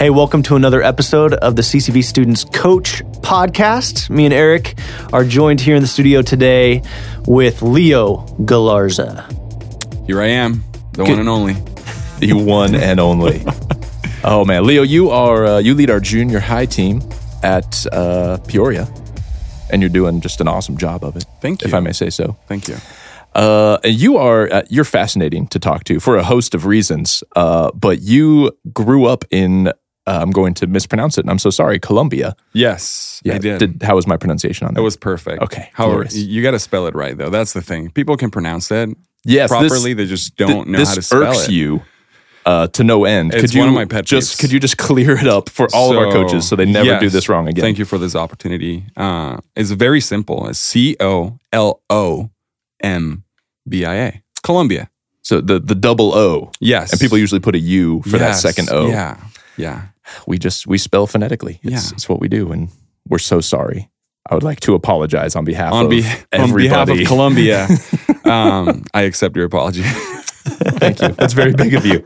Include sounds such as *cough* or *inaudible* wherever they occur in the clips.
Hey, welcome to another episode of the CCV Students Coach podcast. Me and Eric are joined here in the studio today with Leo Galarza. Here I am, the one and only. *laughs* the one and only. *laughs* oh man, Leo, you are uh, you lead our junior high team at uh, Peoria, and you're doing just an awesome job of it. Thank you. if I may say so. Thank you. Uh, and you are uh, you're fascinating to talk to for a host of reasons. Uh, but you grew up in uh, I'm going to mispronounce it, and I'm so sorry, Colombia. Yes, I did. how was my pronunciation on that? It was perfect. Okay, However, you got to spell it right though. That's the thing. People can pronounce it yes, this- properly. they just don't know how to spell irks it. Irks you uh, to no end. It's could you one of my pet just could you just clear it up for all of our coaches so they never yes, do this wrong again? Thank you for this opportunity. Uh, it's very simple. It's C O L O M B I A. Colombia. So the the double O, Yes. and people usually put a U for that second O. Yeah. Yeah. we just we spell phonetically. It's, Yeah. it's what we do, and we're so sorry. I would like to apologize on behalf On, of be- on behalf of Colombia, *laughs* um, I accept your apology. *laughs* Thank you. That's very big of you.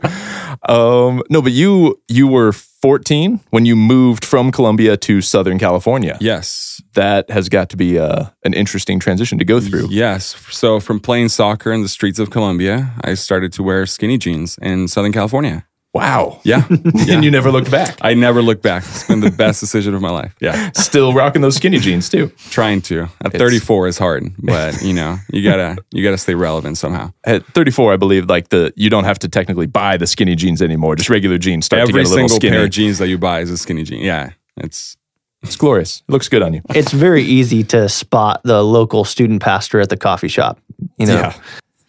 Um, no, but you you were 14 when you moved from Colombia to Southern California. yes. That has got to be uh, an interesting transition to go through. Yes. So from playing soccer in the streets of Colombia, I started to wear skinny jeans in Southern California. Wow. Yeah. *laughs* and you never looked back. I never look back. It's been the best decision of my life. Yeah. Still rocking those skinny jeans too. Trying to. At 34 is hard, but you know, you gotta you gotta stay relevant somehow. At 34, I believe like the you don't have to technically buy the skinny jeans anymore. Just regular jeans start to Every get a little single skinny. pair of jeans that you buy is a skinny jean. Yeah. It's it's glorious. It looks good on you. It's very easy to spot the local student pastor at the coffee shop. You know, Yeah.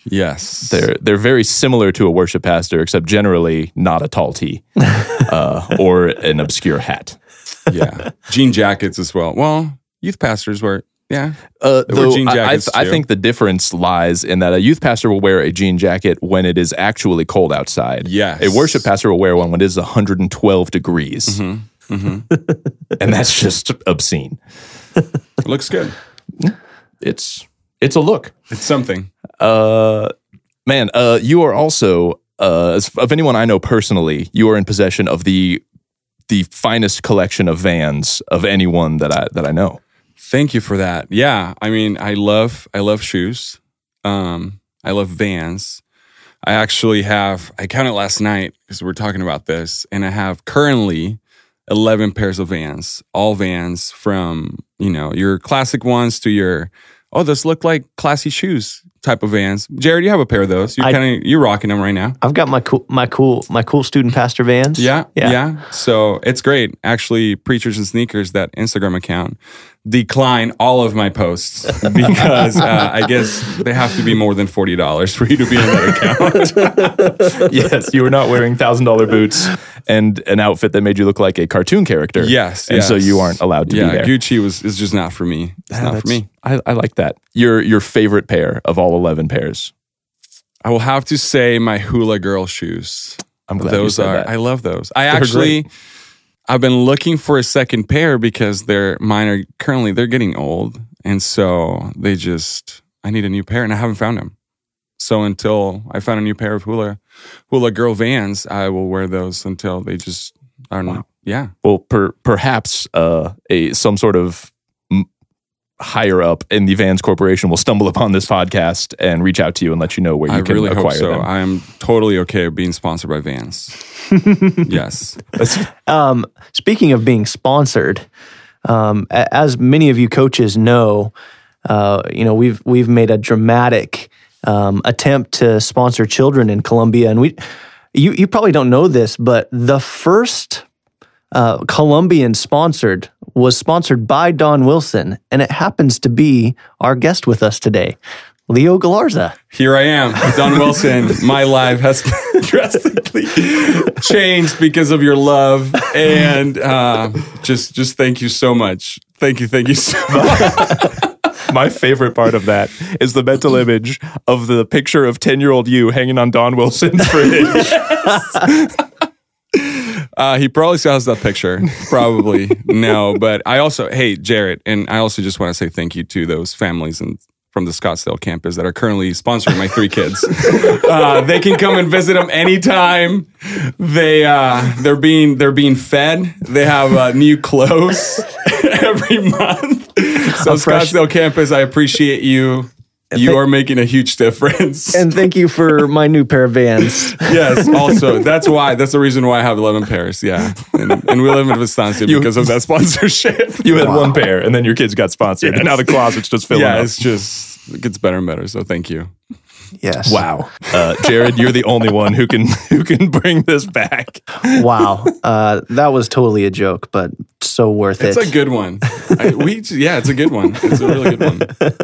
Yes. They're they're very similar to a worship pastor, except generally not a tall tee *laughs* uh, or an obscure hat. yeah. Jean jackets as well. Well, youth pastors wear yeah. Uh, There were though jean I- I, jackets, I think the difference lies in that a youth pastor will wear a jean jacket when it is actually cold outside. Yes. A worship pastor will wear one when it is 112 degrees. Mm-hmm. *laughs* and that's just obscene. It looks good. It's it's a look. It's something. Uh, man, uh, you are also, uh, of anyone I know personally, you are in possession of the the finest collection of vans of anyone that I that I know. Thank you for that. Yeah, I mean, I love I love shoes. Um, I love Vans. I actually have I counted last night because we're talking about this, and I have currently eleven pairs of Vans, all Vans from you know your classic ones to your oh those look like classy shoes type of Vans. Jared, you have a pair of those. You're kind of you're rocking them right now. I've got my cool, my cool, my cool student pastor vans. Yeah, yeah. yeah, So it's great. Actually, Preachers and Sneakers, that Instagram account, decline all of my posts *laughs* because uh, I guess they have to be more than forty dollars for you to be in that account. *laughs* yes, you were not wearing thousand dollar boots and an outfit that made you look like a cartoon character. yes, and so you aren't allowed to yeah, be there. Gucci was is just not for me. It's Ah, not for me. I, I like that. Your your favorite pair of all eleven pairs. I will have to say my hula girl shoes. I'm glad those you said are that. I love those. I They're actually I've been looking for a second pair because they're mine are currently they're getting old and so they just I need a new pair and I haven't found them. So until I found a new pair of hula hula girl vans, I will wear those until they just are not yeah. well, per, perhaps uh, a some sort of higher up in the Vans Corporation will stumble upon this podcast and reach out to you and let you know where you I can really acquire hope so. them. I am totally okay with being sponsored by Vans. *laughs* yes. Um, speaking of being sponsored, um, as many of you coaches know, uh, you know we've we've made a dramatic um, attempt to sponsor children in Colombia, and we you you probably don't know this, but the first uh, Colombian sponsored was sponsored by Don Wilson, and it happens to be our guest with us today, Leo Galarza. Here I am, Don *laughs* Wilson. My life has *laughs* drastically changed because of your love, and uh, just just thank you so much. Thank you, thank you so *laughs* much. My favorite part of that is the mental image of the picture of 10 year old you hanging on Don Wilson's fridge. Uh, he probably still has that picture. Probably *laughs* no, but I also hey Jared, and I also just want to say thank you to those families and from the Scottsdale campus that are currently sponsoring my three kids. *laughs* uh, they can come and visit them anytime. They uh, they're being they're being fed. They have uh, new clothes *laughs* every month. So Scottsdale campus, I appreciate you. You thank- are making a huge difference. *laughs* And thank you for my new pair of vans. *laughs* yes, also that's why that's the reason why I have eleven pairs. Yeah, and, and we live in Wisconsin You- because of that sponsorship. *laughs* You had one pair, and then your kids got sponsored, and now the closet's just filling yeah, up. it's just it gets better and better. So thank you. Yes. Wow, uh, Jared, you're the only one who can who can bring this back. Wow. Uh, that was totally a joke, but so worth It's it. It's a good one. I, we yeah, it's a good one. It's a really good one.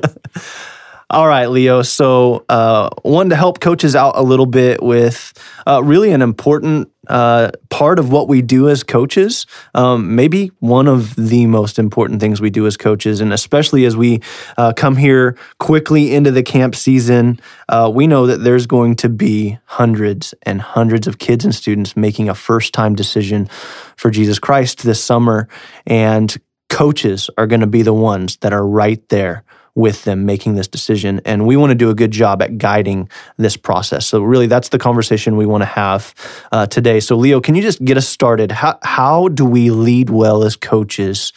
All right, Leo. So, uh, wanted to help coaches out a little bit with uh, really an important uh, part of what we do as coaches. Um, maybe one of the most important things we do as coaches, and especially as we uh, come here quickly into the camp season, uh, we know that there's going to be hundreds and hundreds of kids and students making a first time decision for Jesus Christ this summer. And coaches are going to be the ones that are right there with them making this decision. And we want to do a good job at guiding this process. So, really, that's the conversation we want to have uh, today. So, Leo, can you just get us started? How, how do we lead well as coaches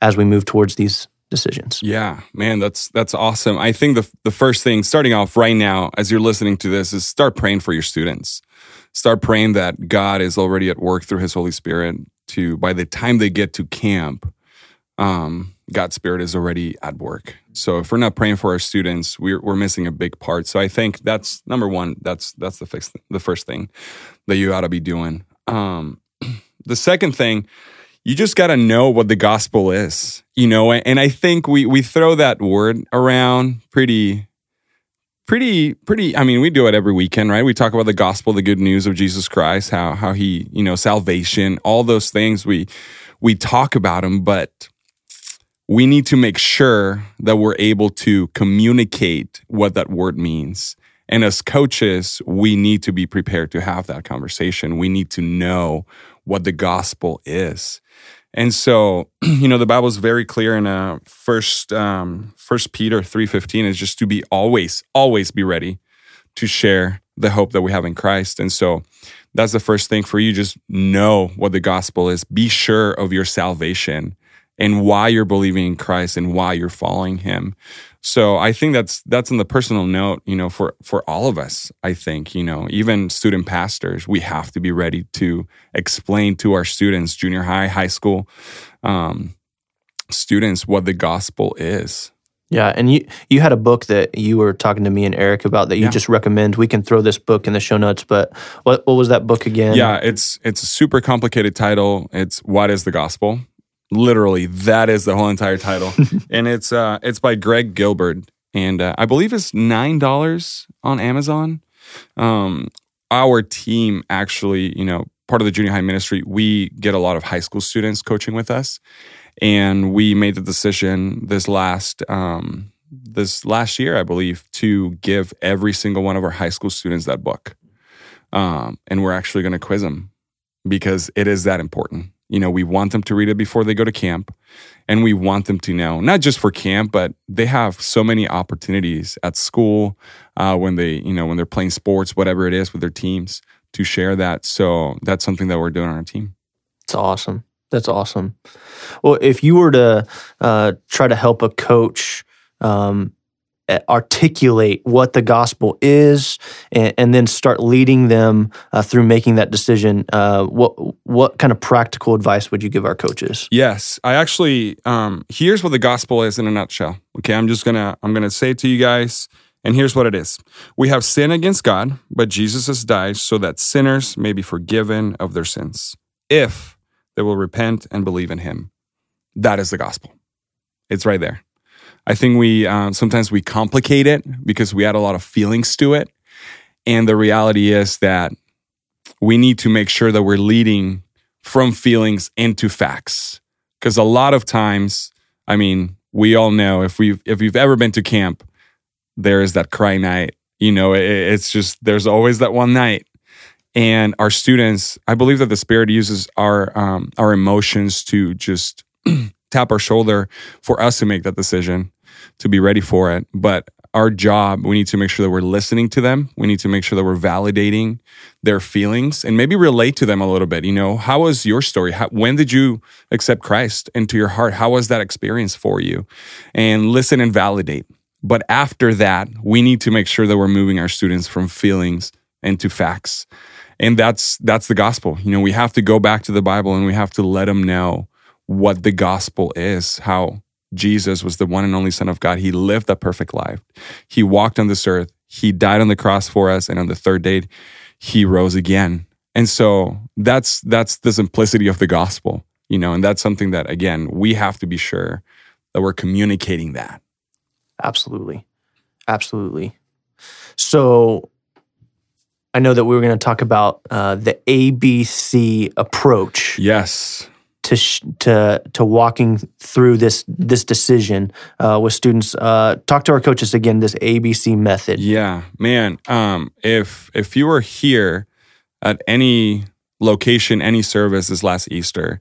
as we move towards these decisions? Yeah, man, that's that's awesome. I think the the first thing starting off right now as you're listening to this is start praying for your students. Start praying that God is already at work through his Holy Spirit to by the time they get to camp um, God's Spirit is already at work. So if we're not praying for our students, we're we're missing a big part. So I think that's number one. That's that's the fix, the first thing that you ought to be doing. Um, *clears throat* the second thing, you just got to know what the gospel is, you know. And, and I think we we throw that word around pretty. Pretty, pretty. I mean, we do it every weekend, right? We talk about the gospel, the good news of Jesus Christ, how how he, you know, salvation, all those things. We we talk about them, but we need to make sure that we're able to communicate what that word means. And as coaches, we need to be prepared to have that conversation. We need to know what the gospel is. And so, *clears throat* you know, the Bible is very clear in uh, first um, First Peter three fifteen is just to be always, always be ready to share the hope that we have in Christ. And so, that's the first thing for you. Just know what the gospel is. Be sure of your salvation and why you're believing in Christ and why you're following Him. So I think that's that's on the personal note, you know, for for all of us. I think you know, even student pastors, we have to be ready to explain to our students, junior high, high school um, students, what the gospel is. Yeah, and you you had a book that you were talking to me and Eric about that you Yeah. just recommend. We can throw this book in the show notes, but what what was that book again? Yeah, it's it's a super complicated title. It's what is the gospel? Literally, that is the whole entire title, *laughs* and it's uh it's by Greg Gilbert, and uh, I believe it's nine dollars on Amazon. Um, our team actually, you know, part of the junior high ministry, we get a lot of high school students coaching with us, and we made the decision this last um this last year, I believe, to give every single one of our high school students that book um, and we're actually going to quiz them because it is that important. You know, we want them to read it before they go to camp, and we want them to know not just for camp, but they have so many opportunities at school uh, when they, you know, when they're playing sports, whatever it is with their teams, to share that. So that's something that we're doing on our team. It's awesome. That's awesome. Well, if you were to uh, try to help a coach um, articulate what the gospel is, and, and then start leading them uh, through making that decision, uh, what what kind of practical advice would you give our coaches? Yes, I actually. Um, here's what the gospel is in a nutshell. Okay, I'm just gonna I'm gonna say it to you guys, and here's what it is: We have sin against God, but Jesus has died so that sinners may be forgiven of their sins if they will repent and believe in Him. That is the gospel. It's right there. I think we um, sometimes we complicate it because we add a lot of feelings to it, and the reality is that we need to make sure that we're leading from feelings into facts. Because a lot of times i mean we all know if we've if you've ever been to camp there is that cry night. You know it, it's just there's always that one night. And our students i believe that the spirit uses our um, our emotions to just *clears throat* tap our shoulder for us to make that decision to be ready for it. But our job, we need to make sure that we're listening to them. We need to make sure that we're validating their feelings and maybe relate to them a little bit. You know, how was your story? How, when did you accept Christ into your heart? How was that experience for you? And listen and validate. But after that, we need to make sure that we're moving our students from feelings into facts. And that's that's the gospel. You know, we have to go back to the Bible and we have to let them know what the gospel is, how Jesus was the one and only Son of God. He lived a perfect life. He walked on this earth. He died on the cross for us, and on the third day, he rose again. And so that's that's the simplicity of the gospel, you know, and that's something that again we have to be sure that we're communicating that. Absolutely, absolutely. So I know that we were going to talk about uh, the ABC approach. Yes to sh- to to walking through this this decision uh, with students. Uh, talk to our coaches again. This ABC method. Yeah, man. Um, if if you were here at any location, any service this last Easter,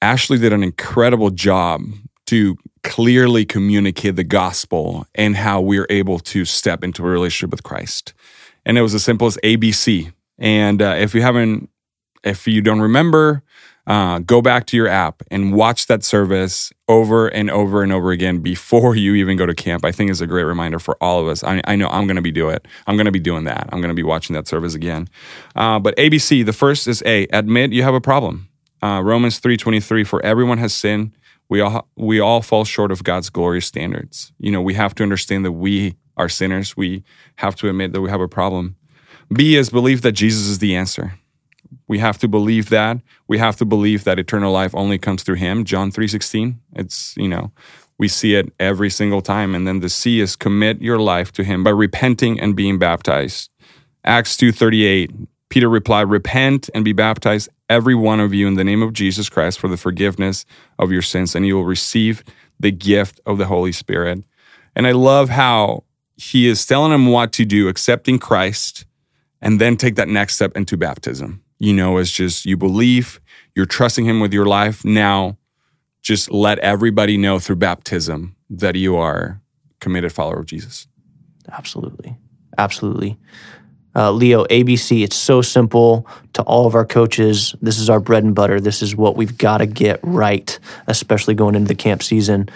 Ashley did an incredible job to clearly communicate the gospel and how we're able to step into a relationship with Christ. And it was as simple as ABC. And uh, if you haven't, if you don't remember, uh, go back to your app and watch that service over and over and over again before you even go to camp. I think is a great reminder for all of us. I, I know I'm going to be doing it. I'm going to be doing that. I'm going to be watching that service again. Uh, but ABC, the first is A. Admit you have a problem. Uh, Romans three twenty three. For everyone has sinned. We all we all fall short of God's glorious standards. You know we have to understand that we are sinners. We have to admit that we have a problem. B is believe that Jesus is the answer. We have to believe that. We have to believe that eternal life only comes through him. John 3:16. It's, you know, we see it every single time. And then the C is commit your life to him by repenting and being baptized. Acts 2:38. Peter replied, Repent and be baptized, every one of you, in the name of Jesus Christ for the forgiveness of your sins, and you will receive the gift of the Holy Spirit. And I love how he is telling them what to do, accepting Christ, and then take that next step into baptism you know, as just you believe, you're trusting Him with your life. Now, just let everybody know through baptism that you are committed follower of Jesus. Absolutely. Absolutely. Uh, Leo, ABC, it's so simple to all of our coaches. This is our bread and butter. This is what we've got to get right, especially going into the camp season.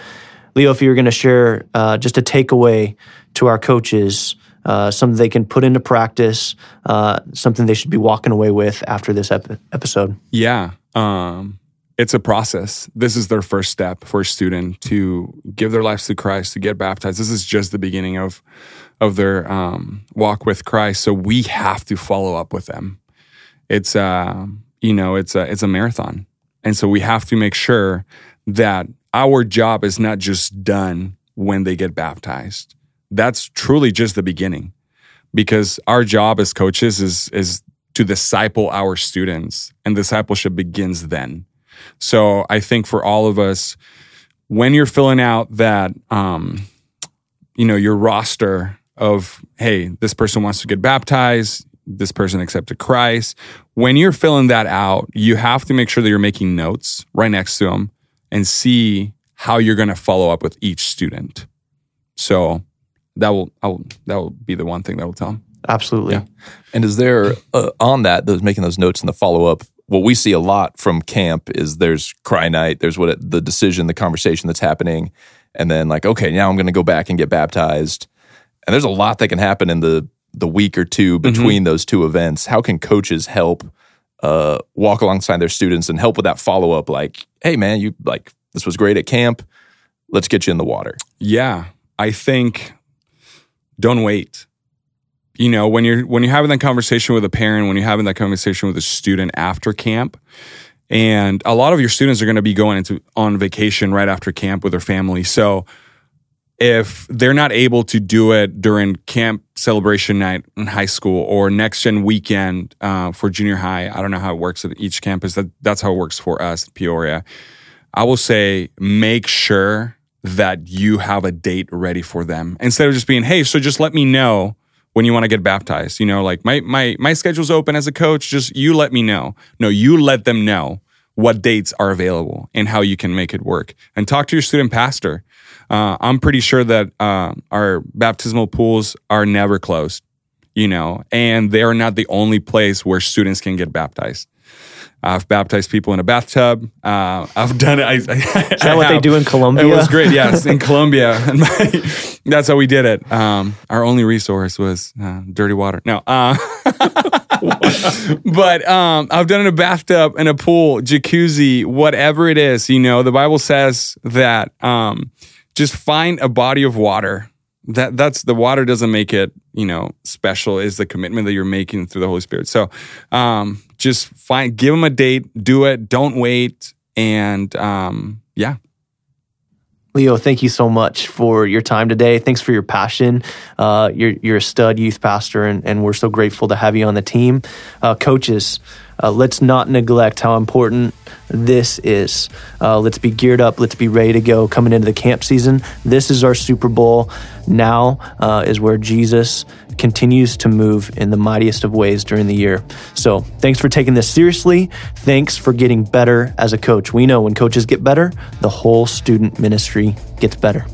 Leo, if you were going to share uh, just a takeaway to our coaches uh, something they can put into practice, uh, something they should be walking away with after this ep- episode? Yeah. Um, it's a process. This is their first step for a student to give their lives to Christ, to get baptized. This is just the beginning of of their um, walk with Christ. So we have to follow up with them. It's uh, you know, it's a it's a marathon, and so we have to make sure that our job is not just done when they get baptized that's truly just the beginning. Because our job as coaches is is to disciple our students and discipleship begins then. So i think for all of us when you're filling out that um, you know your roster of hey this person wants to get baptized this person accepted christ when you're filling that out you have to make sure that you're making notes right next to them and see how you're going to follow up with each student. So that will, I will that will be the one thing that will tell them. Absolutely. Yeah. And is there uh, on that those making those notes in the follow up? What we see a lot from camp is there's cry night, there's what it, the decision, the conversation that's happening, and then like okay, now I'm going to go back and get baptized. And there's a lot that can happen in the the week or two mm-hmm. between mm-hmm. those two events. How can coaches help uh, walk alongside their students and help with that follow up? Like, hey man, you like this was great at camp. Let's get you in the water. Yeah, I think don't wait. You know, when you're when you're having that conversation with a parent, when you're having that conversation with a student after camp, and a lot of your students are going to be going into on vacation right after camp with their family. So if they're not able to do it during camp celebration night in high school or next gen weekend uh, for junior high, I don't know how it works at each campus. That that's how it works for us at Peoria. I will say make sure that you have a date ready for them instead of just being, hey, so just let me know when you want to get baptized. You know, like my my my schedule's open as a coach. Just you let me know. No, you let them know what dates are available and how you can make it work. And talk to your student pastor. Uh, I'm pretty sure that uh, our baptismal pools are never closed, you know, and they are not the only place where students can get baptized. I've baptized people in a bathtub. Uh, I've done it. I, Is that what they do in Colombia? It was great. Yes, in *laughs* Colombia, and *laughs* my, that's how we did it. Um, our only resource was uh, dirty water. No, uh, *laughs* but um, I've done it in a bathtub, in a pool, jacuzzi, whatever it is. You know, the Bible says that um, just find a body of water. That that's the water doesn't make it, you know, special. Is the commitment that you're making through the Holy Spirit. So, um, just find, give them a date, do it, don't wait, and um, yeah. Leo, thank you so much for your time today. Thanks for your passion. Uh, you're, you're a stud youth pastor, and, and we're so grateful to have you on the team. Uh, coaches, uh, let's not neglect how important this is. Uh, let's be geared up. Let's be ready to go coming into the camp season. This is our Super Bowl. Now uh, is where Jesus continues to move in the mightiest of ways during the year. So thanks for taking this seriously. Thanks for getting better as a coach. We know when coaches get better, the whole student ministry gets better.